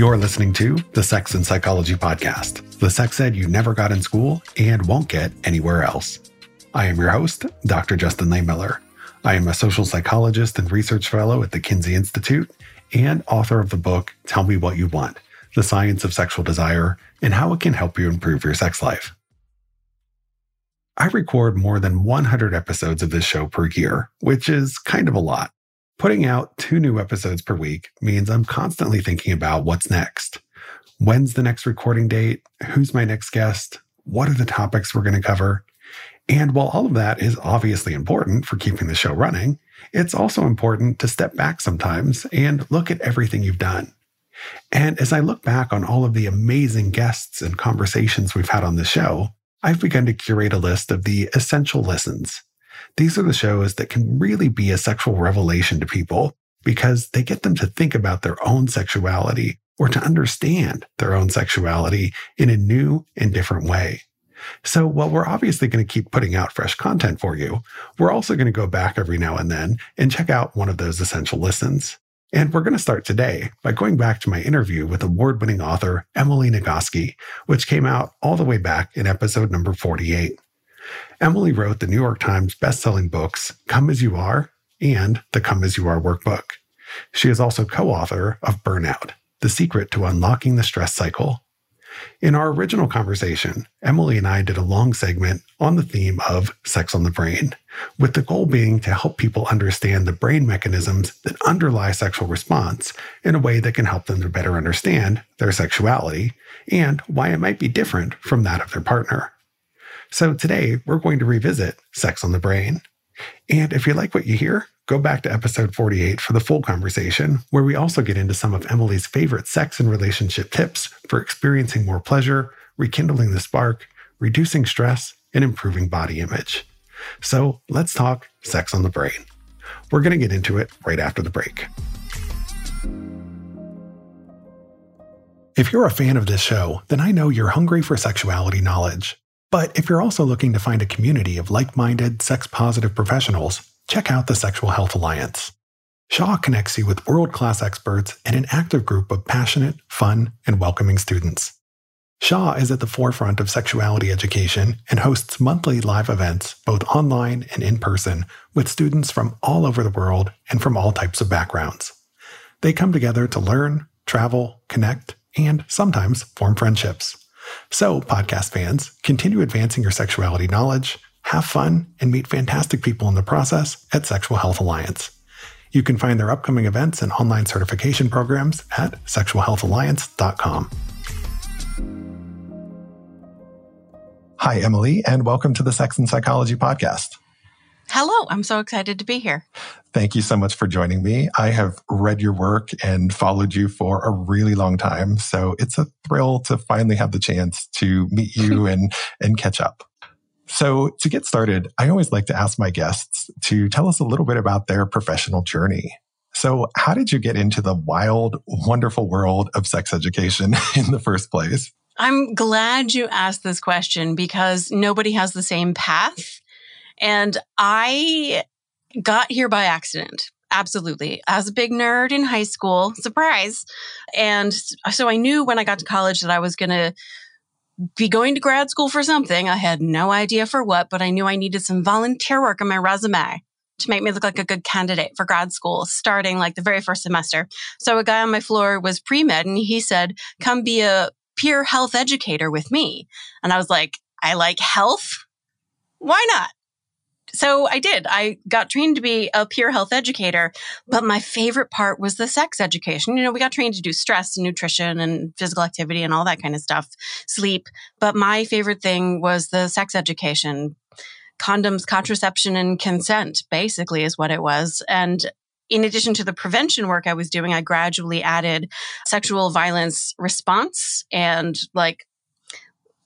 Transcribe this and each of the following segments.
You're listening to the Sex and Psychology Podcast, the sex ed you never got in school and won't get anywhere else. I am your host, Dr. Justin Lehmiller. I am a social psychologist and research fellow at the Kinsey Institute and author of the book Tell Me What You Want The Science of Sexual Desire and How It Can Help You Improve Your Sex Life. I record more than 100 episodes of this show per year, which is kind of a lot. Putting out two new episodes per week means I'm constantly thinking about what's next. When's the next recording date? Who's my next guest? What are the topics we're going to cover? And while all of that is obviously important for keeping the show running, it's also important to step back sometimes and look at everything you've done. And as I look back on all of the amazing guests and conversations we've had on the show, I've begun to curate a list of the essential lessons. These are the shows that can really be a sexual revelation to people because they get them to think about their own sexuality or to understand their own sexuality in a new and different way. So while we're obviously going to keep putting out fresh content for you, we're also going to go back every now and then and check out one of those essential listens. And we're going to start today by going back to my interview with award winning author Emily Nagoski, which came out all the way back in episode number 48. Emily wrote the New York Times best-selling books Come As You Are and the Come As You Are workbook. She is also co-author of Burnout: The Secret to Unlocking the Stress Cycle in our original conversation, Emily and I did a long segment on the theme of sex on the brain, with the goal being to help people understand the brain mechanisms that underlie sexual response in a way that can help them to better understand their sexuality and why it might be different from that of their partner. So today, we're going to revisit sex on the brain. And if you like what you hear, go back to episode 48 for the full conversation, where we also get into some of Emily's favorite sex and relationship tips for experiencing more pleasure, rekindling the spark, reducing stress, and improving body image. So let's talk sex on the brain. We're going to get into it right after the break. If you're a fan of this show, then I know you're hungry for sexuality knowledge. But if you're also looking to find a community of like minded, sex positive professionals, check out the Sexual Health Alliance. SHA connects you with world class experts and an active group of passionate, fun, and welcoming students. SHA is at the forefront of sexuality education and hosts monthly live events, both online and in person, with students from all over the world and from all types of backgrounds. They come together to learn, travel, connect, and sometimes form friendships. So, podcast fans, continue advancing your sexuality knowledge, have fun, and meet fantastic people in the process at Sexual Health Alliance. You can find their upcoming events and online certification programs at sexualhealthalliance.com. Hi, Emily, and welcome to the Sex and Psychology Podcast. Hello, I'm so excited to be here. Thank you so much for joining me. I have read your work and followed you for a really long time. So it's a thrill to finally have the chance to meet you and, and catch up. So to get started, I always like to ask my guests to tell us a little bit about their professional journey. So how did you get into the wild, wonderful world of sex education in the first place? I'm glad you asked this question because nobody has the same path. And I got here by accident. Absolutely. I was a big nerd in high school, surprise. And so I knew when I got to college that I was going to be going to grad school for something. I had no idea for what, but I knew I needed some volunteer work on my resume to make me look like a good candidate for grad school starting like the very first semester. So a guy on my floor was pre-med and he said, come be a peer health educator with me. And I was like, I like health. Why not? So I did. I got trained to be a peer health educator, but my favorite part was the sex education. You know, we got trained to do stress and nutrition and physical activity and all that kind of stuff, sleep. But my favorite thing was the sex education. Condoms, contraception, and consent basically is what it was. And in addition to the prevention work I was doing, I gradually added sexual violence response and like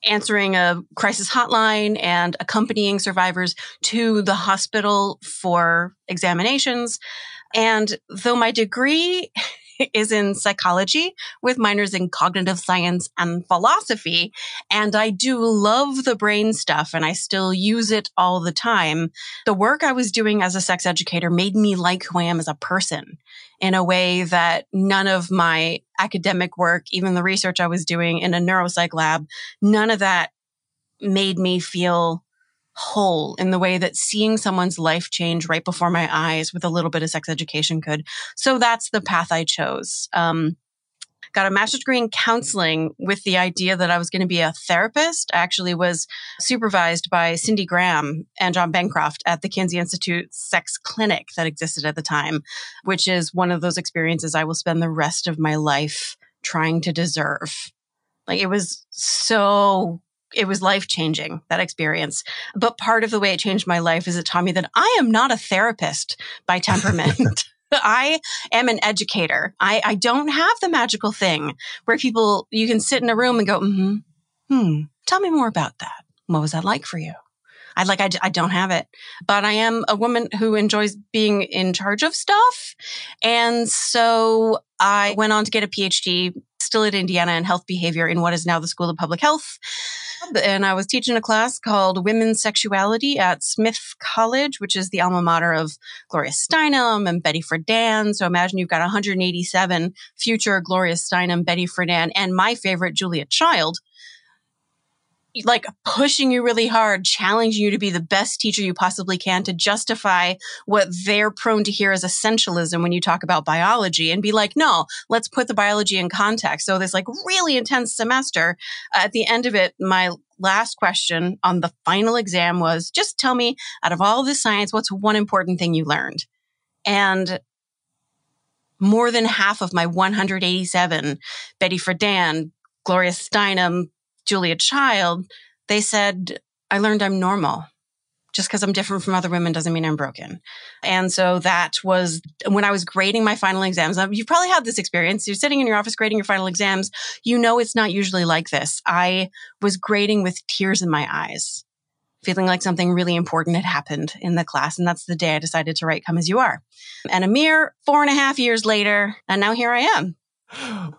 answering a crisis hotline and accompanying survivors to the hospital for examinations. And though my degree is in psychology with minors in cognitive science and philosophy. And I do love the brain stuff and I still use it all the time. The work I was doing as a sex educator made me like who I am as a person in a way that none of my academic work, even the research I was doing in a neuropsych lab, none of that made me feel whole in the way that seeing someone's life change right before my eyes with a little bit of sex education could. So that's the path I chose. Um, got a master's degree in counseling with the idea that I was going to be a therapist. I actually was supervised by Cindy Graham and John Bancroft at the Kinsey Institute sex clinic that existed at the time, which is one of those experiences I will spend the rest of my life trying to deserve. Like it was so it was life changing, that experience. But part of the way it changed my life is it taught me that I am not a therapist by temperament. I am an educator. I, I don't have the magical thing where people, you can sit in a room and go, mm-hmm, hmm, tell me more about that. What was that like for you? I like, I, I don't have it, but I am a woman who enjoys being in charge of stuff. And so I went on to get a PhD still at Indiana in health behavior in what is now the School of Public Health and I was teaching a class called Women's Sexuality at Smith College, which is the alma mater of Gloria Steinem and Betty Friedan. So imagine you've got 187 future Gloria Steinem, Betty Friedan, and my favorite, Julia Child, like pushing you really hard, challenging you to be the best teacher you possibly can to justify what they're prone to hear as essentialism when you talk about biology and be like, no, let's put the biology in context. So this like really intense semester, at the end of it, my last question on the final exam was just tell me out of all the science, what's one important thing you learned? And more than half of my 187, Betty Friedan, Gloria Steinem, Julia Child, they said, I learned I'm normal. Just because I'm different from other women doesn't mean I'm broken. And so that was when I was grading my final exams. You've probably had this experience. You're sitting in your office grading your final exams. You know it's not usually like this. I was grading with tears in my eyes, feeling like something really important had happened in the class. And that's the day I decided to write Come As You Are. And a mere four and a half years later, and now here I am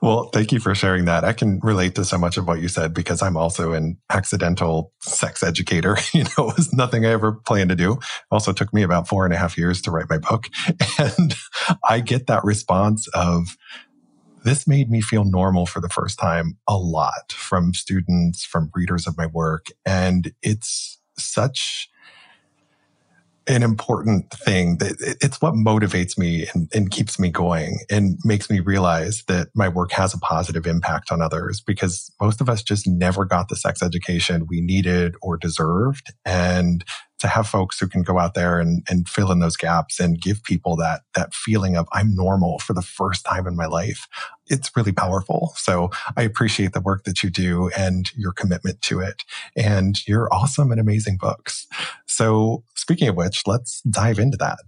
well, thank you for sharing that. I can relate to so much of what you said because I'm also an accidental sex educator. You know, it was nothing I ever planned to do. It also took me about four and a half years to write my book. And I get that response of, this made me feel normal for the first time a lot from students, from readers of my work. And it's such an important thing that it's what motivates me and, and, keeps me going and makes me realize that my work has a positive impact on others because most of us just never got the sex education we needed or deserved. And to have folks who can go out there and, and fill in those gaps and give people that that feeling of I'm normal for the first time in my life. It's really powerful. So I appreciate the work that you do and your commitment to it and your awesome and amazing books. So speaking of which, let's dive into that.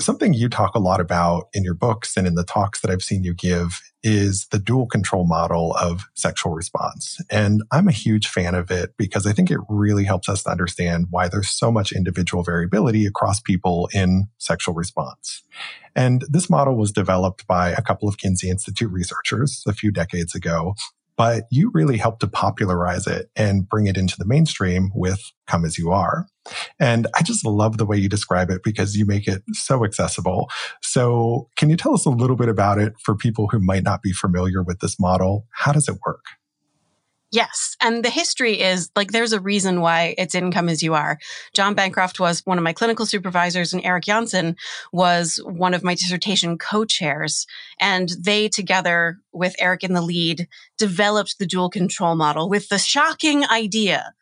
Something you talk a lot about in your books and in the talks that I've seen you give is the dual control model of sexual response. And I'm a huge fan of it because I think it really helps us to understand why there's so much individual variability across people in sexual response. And this model was developed by a couple of Kinsey Institute researchers a few decades ago but you really helped to popularize it and bring it into the mainstream with Come As You Are. And I just love the way you describe it because you make it so accessible. So can you tell us a little bit about it for people who might not be familiar with this model? How does it work? Yes. And the history is like there's a reason why it's in Come As You Are. John Bancroft was one of my clinical supervisors, and Erick Janssen was one of my dissertation co chairs. And they, together with Eric in the lead, developed the dual control model with the shocking idea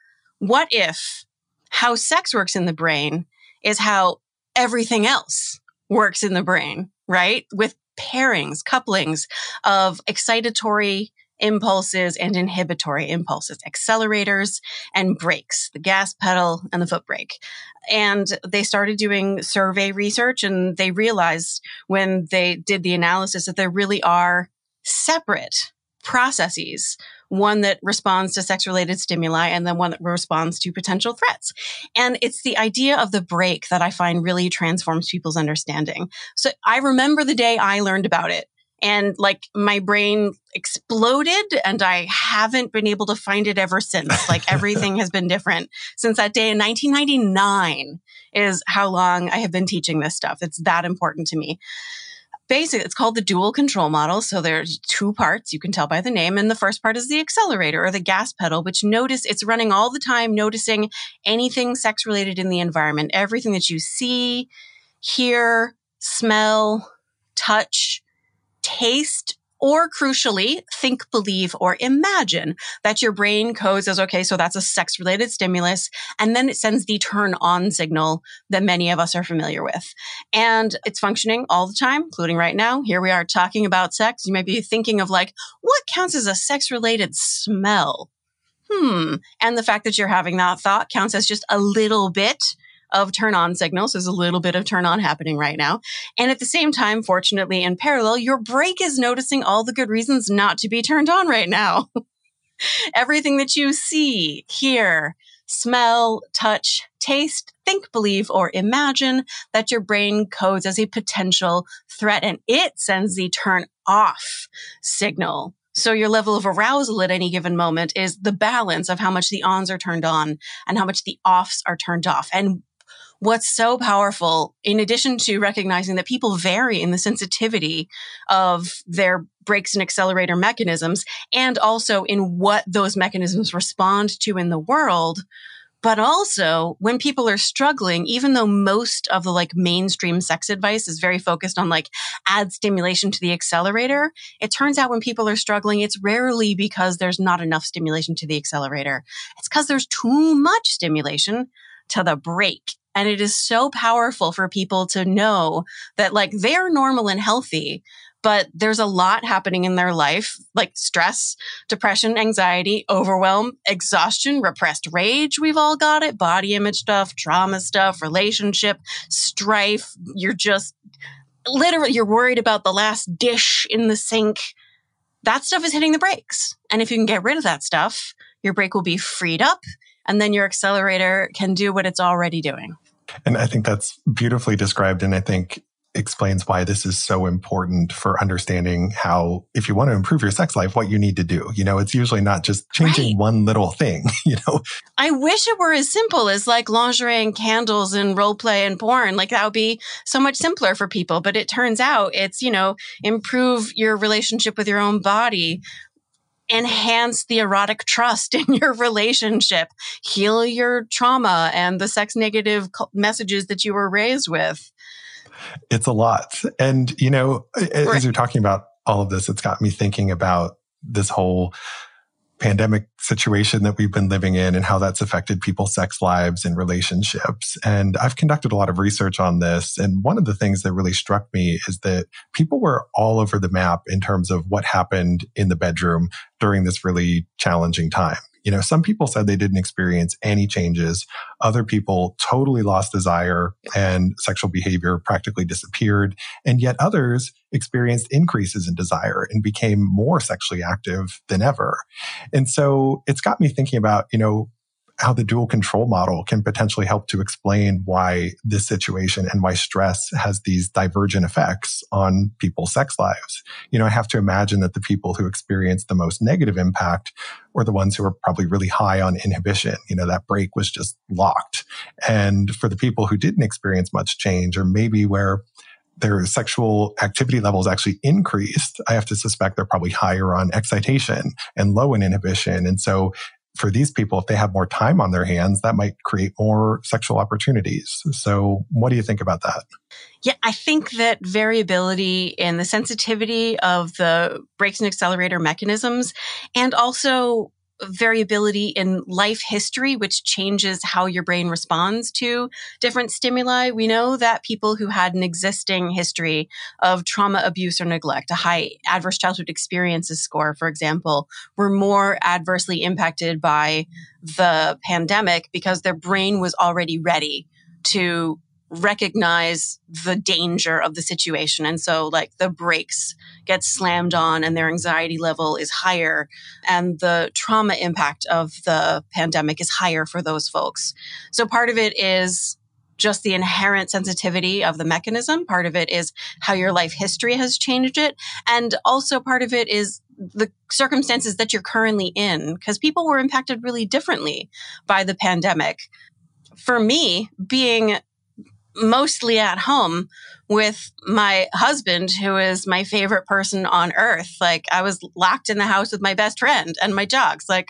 what if how sex works in the brain is how everything else works in the brain, right? With pairings, couplings of excitatory impulses and inhibitory impulses, accelerators and brakes, the gas pedal and the foot brake. And they started doing survey research and they realized when they did the analysis that there really are separate processes one that responds to sex related stimuli and then one that responds to potential threats. And it's the idea of the brake that I find really transforms people's understanding. So I remember the day I learned about it and like my brain exploded and I haven't been able to find it ever since. Like everything has been different since that day in 1999 is how long I have been teaching this stuff. It's that important to me. basically it's called the dual control model. So there's two parts, you can tell by the name. And the first part is the accelerator or the gas pedal, which notice it's running all the time, noticing anything sex related in the environment, everything that you see, hear, smell, touch, taste, or crucially, think, believe, or imagine that your brain codes as, okay, so that's a sex related stimulus. And then it sends the turn on signal that many of us are familiar with. And it's functioning all the time, including right now. Here we are talking about sex. You might be thinking of like, what counts as a sex related smell? Hmm. And the fact that you're having that thought counts as just a little bit of turn on signals. There's a little bit of turn on happening right now. And at the same time, fortunately, in parallel, your brake is noticing all the good reasons not to be turned on right now. Everything that you see, hear, smell, touch, taste, think, believe, or imagine that your brain codes as a potential threat and it sends the turn off signal. So your level of arousal at any given moment is the balance of how much the ons are turned on and how much the offs are turned off. And what's so powerful, in addition to recognizing that people vary in the sensitivity of their brakes and accelerator mechanisms, and also in what those mechanisms respond to in the world. But also when people are struggling, even though most of the like mainstream sex advice is very focused on like add stimulation to the accelerator, it turns out when people are struggling, it's rarely because there's not enough stimulation to the accelerator. It's because there's too much stimulation to the brake. And it is so powerful for people to know that like they're normal and healthy, but there's a lot happening in their life, like stress, depression, anxiety, overwhelm, exhaustion, repressed rage. We've all got it. Body image stuff, trauma stuff, relationship, strife. You're just literally, you're worried about the last dish in the sink. That stuff is hitting the brakes. And if you can get rid of that stuff, your brake will be freed up and then your accelerator can do what it's already doing. And I think that's beautifully described. And I think explains why this is so important for understanding how, if you want to improve your sex life, what you need to do. You know, it's usually not just changing right. one little thing, you know. I wish it were as simple as like lingerie and candles and role play and porn. Like that would be so much simpler for people. But it turns out it's, you know, improve your relationship with your own body, enhance the erotic trust in your relationship, heal your trauma and the sex negative messages that you were raised with. It's a lot. And, you know, as you're talking about all of this, it's got me thinking about this whole pandemic situation that we've been living in and how that's affected people's sex lives and relationships. And I've conducted a lot of research on this. And one of the things that really struck me is that people were all over the map in terms of what happened in the bedroom during this really challenging time. You know, some people said they didn't experience any changes. Other people totally lost desire and sexual behavior practically disappeared. And yet others experienced increases in desire and became more sexually active than ever. And so it's got me thinking about, you know, how the dual control model can potentially help to explain why this situation and why stress has these divergent effects on people's sex lives. You know, I have to imagine that the people who experience the most negative impact were the ones who were probably really high on inhibition. You know, that brake was just locked. And for the people who didn't experience much change or maybe where their sexual activity levels actually increased, I have to suspect they're probably higher on excitation and low in inhibition. And so for these people, if they have more time on their hands, that might create more sexual opportunities. So, what do you think about that? Yeah, I think that variability in the sensitivity of the brakes and accelerator mechanisms and also variability in life history, which changes how your brain responds to different stimuli. We know that people who had an existing history of trauma, abuse, or neglect, a high adverse childhood experiences score, for example, were more adversely impacted by the pandemic because their brain was already ready to recognize the danger of the situation. And so, like, the brakes get slammed on and their anxiety level is higher, and the trauma impact of the pandemic is higher for those folks. So, part of it is just the inherent sensitivity of the mechanism. Part of it is how your life history has changed it. And also part of it is the circumstances that you're currently in, because people were impacted really differently by the pandemic. For me, being mostly at home with my husband, who is my favorite person on earth. Like I was locked in the house with my best friend and my dogs. Like,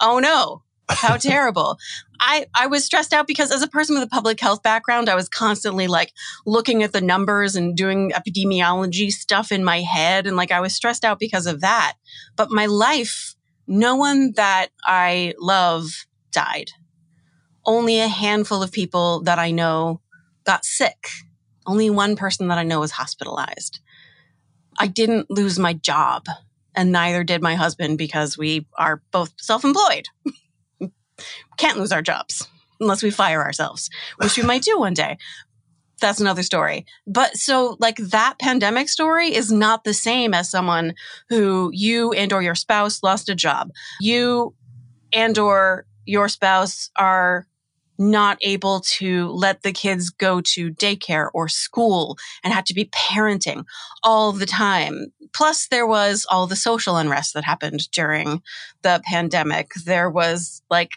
oh no, how terrible. I, I was stressed out because as a person with a public health background, I was constantly like looking at the numbers and doing epidemiology stuff in my head. And like I was stressed out because of that. But my life, no one that I love died. Only a handful of people that I know got sick. Only one person that I know was hospitalized. I didn't lose my job, and neither did my husband because we are both self employed. Can't lose our jobs unless we fire ourselves, which we might do one day. That's another story. But so like that pandemic story is not the same as someone who you and or your spouse lost a job. You and or your spouse are not able to let the kids go to daycare or school and had to be parenting all the time. Plus, there was all the social unrest that happened during the pandemic. There was like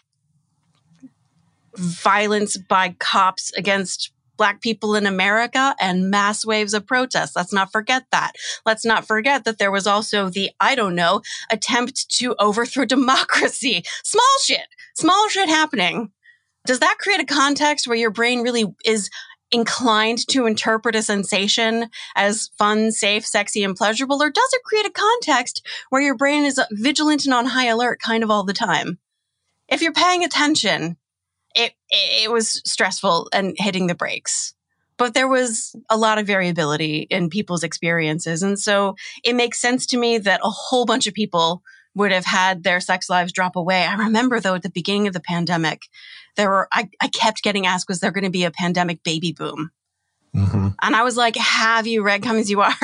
violence by cops against Black people in America and mass waves of protests. Let's not forget that. Let's not forget that there was also the, I don't know, attempt to overthrow democracy. Small shit, small shit happening does that create a context where your brain really is inclined to interpret a sensation as fun, safe, sexy, and pleasurable? Or does it create a context where your brain is uh, vigilant and on high alert kind of all the time? If you're paying attention, it, it was stressful and hitting the brakes. But there was a lot of variability in people's experiences. And so it makes sense to me that a whole bunch of people would have had their sex lives drop away. I remember though at the beginning of the pandemic, there were, I, I kept getting asked, was there going to be a pandemic baby boom? Mm-hmm. And I was like, have you read Come As You Are?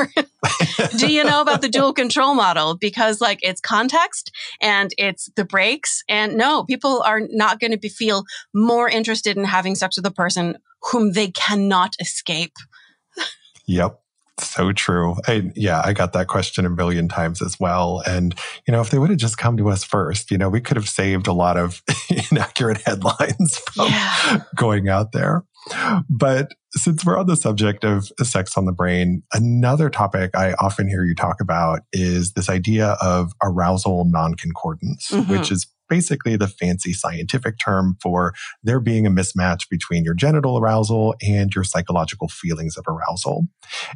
Do you know about the dual control model? Because like it's context and it's the brakes. And no, people are not going to be, feel more interested in having sex with a person whom they cannot escape. Yep so true. I, yeah, I got that question a million times as well. And, you know, if they would have just come to us first, you know, we could have saved a lot of inaccurate headlines from yeah. going out there. But since we're on the subject of sex on the brain, another topic I often hear you talk about is this idea of arousal non-concordance, mm-hmm. which is basically the fancy scientific term for there being a mismatch between your genital arousal and your psychological feelings of arousal.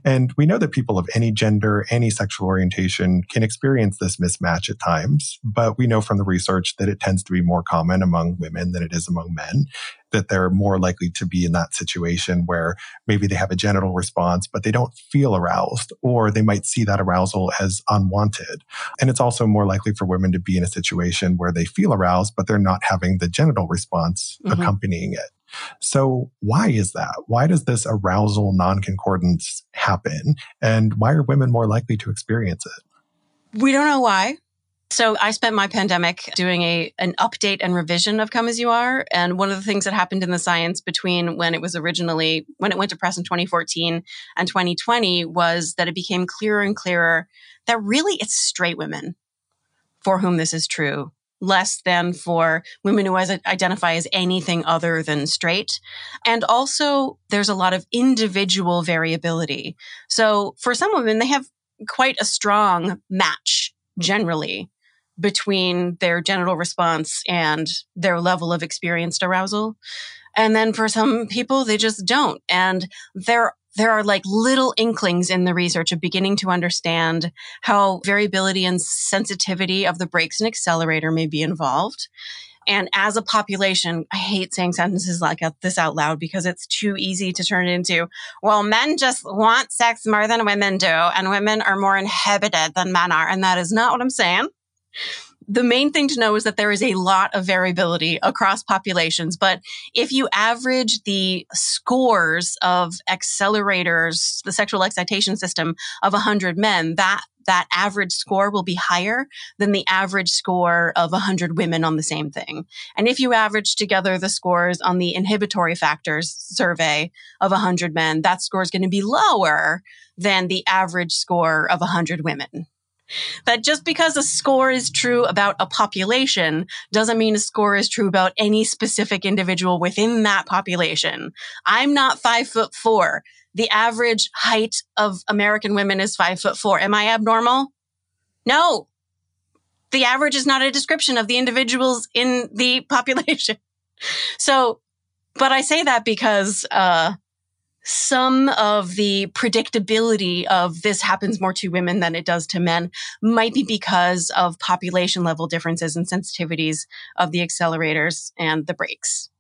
And we know that people of any gender, any sexual orientation can experience this mismatch at times, but we know from the research that it tends to be more common among women than it is among men that they're more likely to be in that situation where maybe they have a genital response, but they don't feel aroused, or they might see that arousal as unwanted. And it's also more likely for women to be in a situation where they feel aroused, but they're not having the genital response mm-hmm. accompanying it. So why is that? Why does this arousal non-concordance happen? And why are women more likely to experience it? We don't know why. So I spent my pandemic doing a an update and revision of Come As You Are. And one of the things that happened in the science between when it was originally when it went to press in 2014 and 2020 was that it became clearer and clearer that really it's straight women for whom this is true less than for women who identify as anything other than straight. And also, there's a lot of individual variability. So, for some women, they have quite a strong match generally between their genital response and their level of experienced arousal. And then for some people, they just don't. And there, there are like little inklings in the research of beginning to understand how variability and sensitivity of the brakes and accelerator may be involved. And as a population, I hate saying sentences like this out loud because it's too easy to turn it into, well, men just want sex more than women do, and women are more inhibited than men are. And that is not what I'm saying the main thing to know is that there is a lot of variability across populations. But if you average the scores of accelerators, the sexual excitation system of 100 men, that that average score will be higher than the average score of 100 women on the same thing. And if you average together the scores on the inhibitory factors survey of 100 men, that score is going to be lower than the average score of 100 women. That just because a score is true about a population doesn't mean a score is true about any specific individual within that population. I'm not five foot four. The average height of American women is five foot four. Am I abnormal? No. The average is not a description of the individuals in the population. So, but I say that because, uh, some of the predictability of this happens more to women than it does to men might be because of population level differences and sensitivities of the accelerators and the brakes.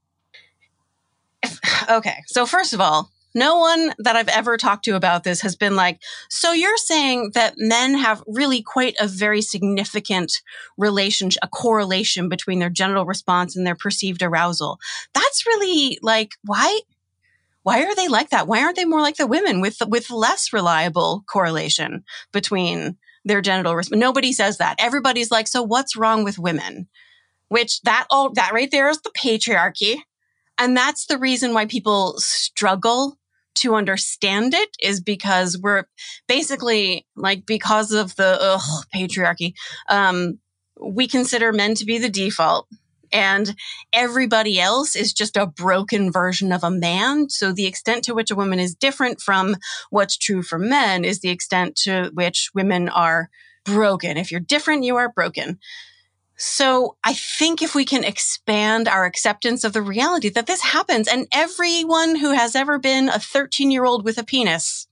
okay, so first of all, no one that I've ever talked to about this has been like, so you're saying that men have really quite a very significant relationship, a correlation between their genital response and their perceived arousal. That's really like, why? Why are they like that? Why aren't they more like the women with with less reliable correlation between their genital response? Nobody says that. Everybody's like, so what's wrong with women? Which that all that right there is the patriarchy. And that's the reason why people struggle to understand it is because we're basically like because of the ugh, patriarchy, um, we consider men to be the default and everybody else is just a broken version of a man. So the extent to which a woman is different from what's true for men is the extent to which women are broken. If you're different, you are broken. So I think if we can expand our acceptance of the reality that this happens and everyone who has ever been a 13 year old with a penis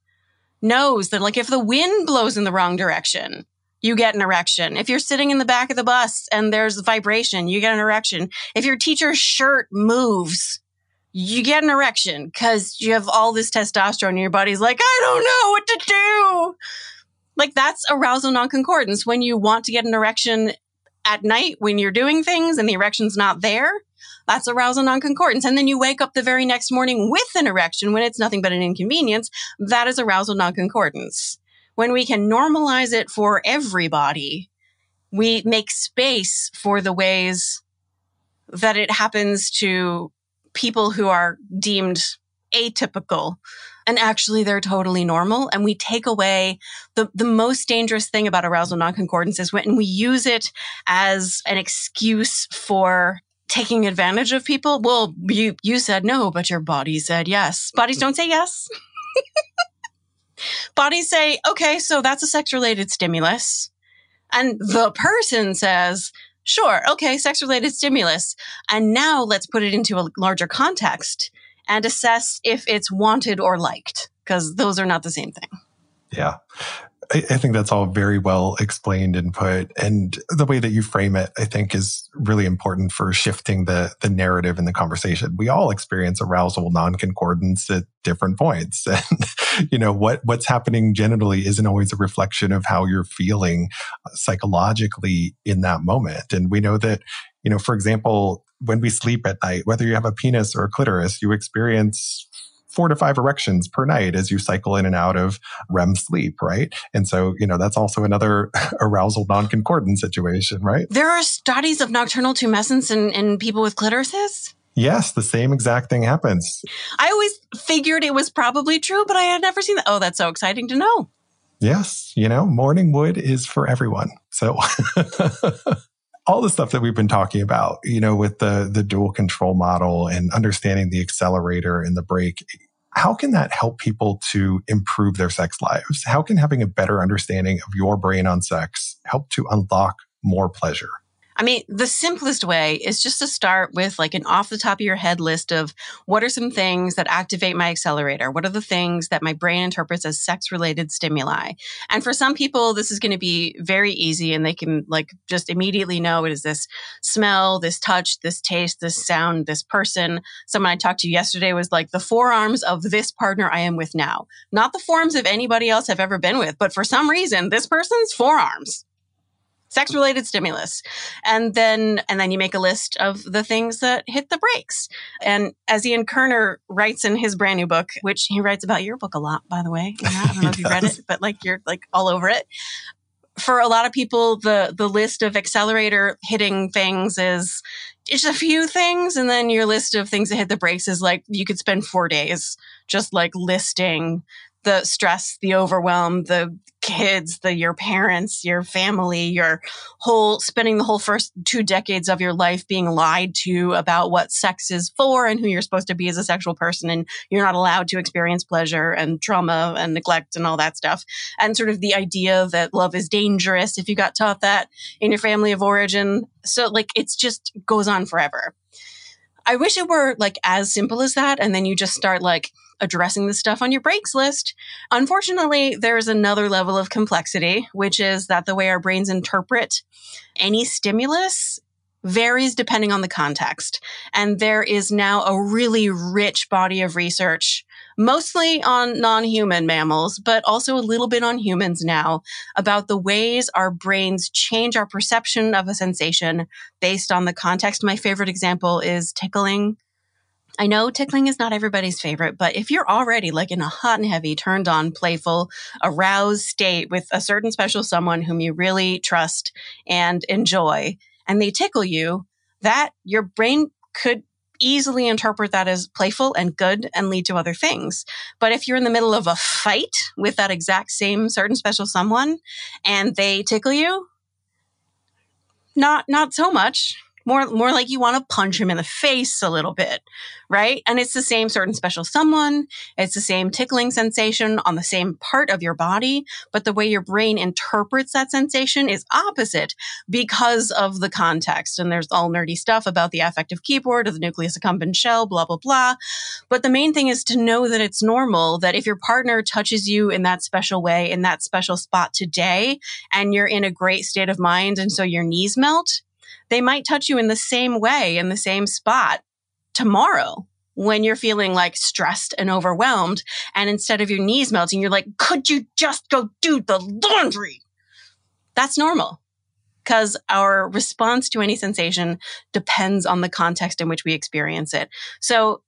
knows that like if the wind blows in the wrong direction, you get an erection. If you're sitting in the back of the bus and there's vibration, you get an erection. If your teacher's shirt moves, you get an erection because you have all this testosterone and your body's like, I don't know what to do. Like that's arousal non-concordance. When you want to get an erection at night when you're doing things and the erection's not there, that's arousal non-concordance. And then you wake up the very next morning with an erection when it's nothing but an inconvenience. That is arousal non-concordance when we can normalize it for everybody, we make space for the ways that it happens to people who are deemed atypical and actually they're totally normal. And we take away the, the most dangerous thing about arousal non-concordance is when we use it as an excuse for taking advantage of people. Well you you said no but your body said yes. Bodies don't say yes Bodies say, okay, so that's a sex related stimulus. And the person says, sure, okay, sex related stimulus. And now let's put it into a larger context and assess if it's wanted or liked, because those are not the same thing. Yeah. I, I, think that's all very well explained and put. And the way that you frame it, I think is really important for shifting the, the narrative in the conversation. We all experience arousal non-concordance at different points. And, you know, what, what's happening genitally isn't always a reflection of how you're feeling psychologically in that moment. And we know that, you know, for example, when we sleep at night, whether you have a penis or a clitoris, you experience four to five erections per night as you cycle in and out of REM sleep, right? And so, you know, that's also another arousal non-concordant situation, right? There are studies of nocturnal tumescence in, in people with clitorises? Yes, the same exact thing happens. I always figured it was probably true, but I had never seen that. Oh, that's so exciting to know. Yes, you know, morning wood is for everyone. So all the stuff that we've been talking about, you know, with the the dual control model and understanding the accelerator and the brake, how can that help people to improve their sex lives? How can having a better understanding of your brain on sex help to unlock more pleasure? I mean, the simplest way is just to start with like an off the top of your head list of what are some things that activate my accelerator? What are the things that my brain interprets as sex related stimuli? And for some people, this is going to be very easy and they can like just immediately know it is this smell, this touch, this taste, this sound, this person. Someone I talked to yesterday was like the forearms of this partner I am with now, not the forearms of anybody else I've ever been with, but for some reason, this person's forearms sex related stimulus. And then and then you make a list of the things that hit the brakes and as ian kerner writes in his brand new book which he writes about your book a lot by the way i don't know if you read it but like you're like all over it. For a lot of people the the list of accelerator hitting things is just a few things and then your list of things that hit the brakes is like you could spend four days just like listing the stress, the overwhelm, the kids, the your parents, your family, your whole spending the whole first two decades of your life being lied to about what sex is for and who you're supposed to be as a sexual person and you're not allowed to experience pleasure and trauma and neglect and all that stuff. And sort of the idea that love is dangerous if you got taught that in your family of origin. So like it's just goes on forever. I wish it were like as simple as that. And then you just start like addressing the stuff on your brakes list. Unfortunately, there's another level of complexity, which is that the way our brains interpret any stimulus varies depending on the context. And there is now a really rich body of research mostly on non-human mammals, but also a little bit on humans now about the ways our brains change our perception of a sensation based on the context. My favorite example is tickling. I know tickling is not everybody's favorite, but if you're already like in a hot and heavy, turned on, playful, aroused state with a certain special someone whom you really trust and enjoy, and they tickle you, that your brain could easily interpret that as playful and good and lead to other things. But if you're in the middle of a fight with that exact same certain special someone and they tickle you, not not so much more more like you want to punch him in the face a little bit right? And it's the same certain special someone it's the same tickling sensation on the same part of your body but the way your brain interprets that sensation is opposite because of the context. And there's all nerdy stuff about the affective keyboard of the nucleus accumbens shell blah blah blah. But the main thing is to know that it's normal that if your partner touches you in that special way in that special spot today and you're in a great state of mind and so your knees melt they might touch you in the same way in the same spot tomorrow when you're feeling like stressed and overwhelmed. And instead of your knees melting, you're like, could you just go do the laundry? That's normal because our response to any sensation depends on the context in which we experience it. So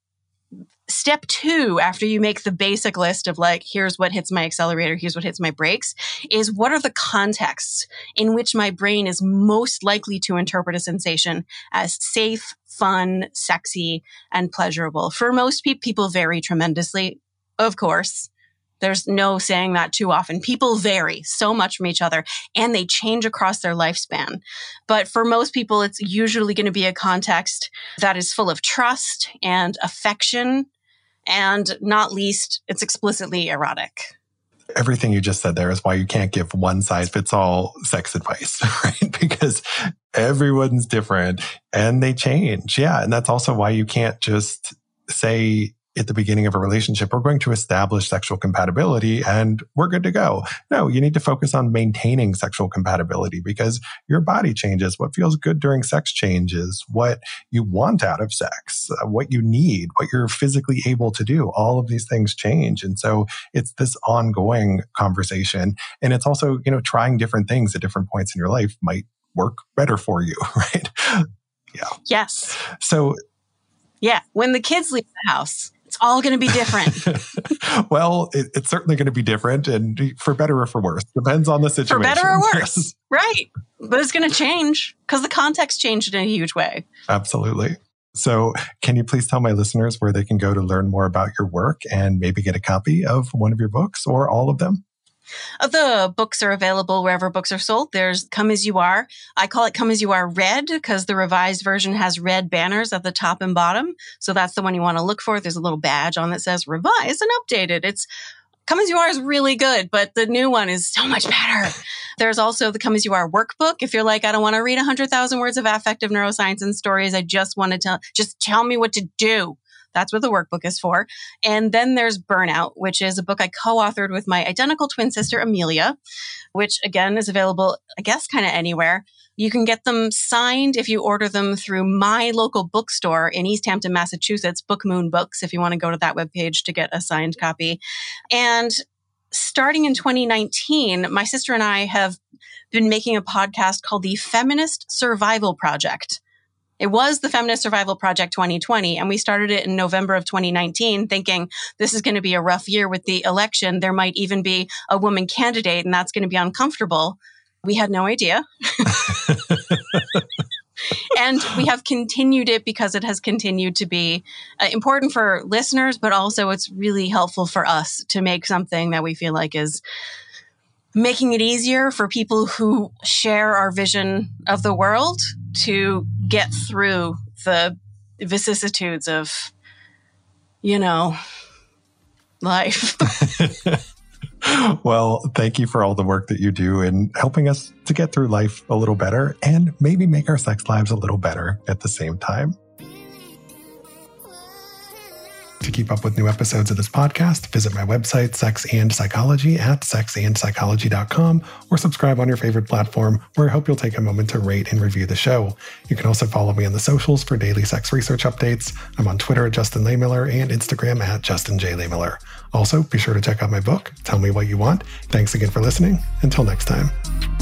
step two after you make the basic list of like here's what hits my accelerator here's what hits my brakes is what are the contexts in which my brain is most likely to interpret a sensation as safe fun sexy and pleasurable for most pe- people vary tremendously of course there's no saying that too often. People vary so much from each other and they change across their lifespan. But for most people, it's usually going to be a context that is full of trust and affection and not least, it's explicitly erotic. Everything you just said there is why you can't give one size fits all sex advice, right? Because everyone's different and they change. Yeah. And that's also why you can't just say at the beginning of a relationship, we're going to establish sexual compatibility and we're good to go. No, you need to focus on maintaining sexual compatibility because your body changes. What feels good during sex changes, what you want out of sex, what you need, what you're physically able to do. All of these things change. And so it's this ongoing conversation. And it's also, you know, trying different things at different points in your life might work better for you, right? Yeah. Yes. So, yeah, when the kids leave the house, it's all going to be different. well, it, it's certainly going to be different and for better or for worse. Depends on the situation. For better or worse. Right. But it's going to change because the context changed in a huge way. Absolutely. So, can you please tell my listeners where they can go to learn more about your work and maybe get a copy of one of your books or all of them? Uh, the books are available wherever books are sold. There's Come As You Are. I call it Come As You Are Red because the revised version has red banners at the top and bottom. So that's the one you want to look for. There's a little badge on that says revised and updated. It's Come As You Are is really good, but the new one is so much better. There's also the Come As You Are workbook. If you're like, I don't want to read 100,000 words of affective neuroscience and stories, I just want to tell, just tell me what to do. That's what the workbook is for. And then there's Burnout, which is a book I co authored with my identical twin sister, Amelia, which again is available, I guess, kind of anywhere. You can get them signed if you order them through my local bookstore in Easthampton, Massachusetts, Book Moon Books, if you want to go to that webpage to get a signed copy. And starting in 2019, my sister and I have been making a podcast called the Feminist Survival Project. It was the Feminist Survival Project 2020, and we started it in November of 2019, thinking this is going to be a rough year with the election. There might even be a woman candidate, and that's going to be uncomfortable. We had no idea. and we have continued it because it has continued to be uh, important for listeners, but also it's really helpful for us to make something that we feel like is making it easier for people who share our vision of the world to get through the vicissitudes of, you know, life. well, thank you for all the work that you do in helping us to get through life a little better and maybe make our sex lives a little better at the same time. Keep up with new episodes of this podcast, visit my website, Sex and Psychology, at sexandpsychology.com, or subscribe on your favorite platform, where I hope you'll take a moment to rate and review the show. You can also follow me on the socials for daily sex research updates. I'm on Twitter at Justin Lehmiller and Instagram at Justin J. Lehmiller. Also, be sure to check out my book, Tell Me What You Want. Thanks again for listening. Until next time.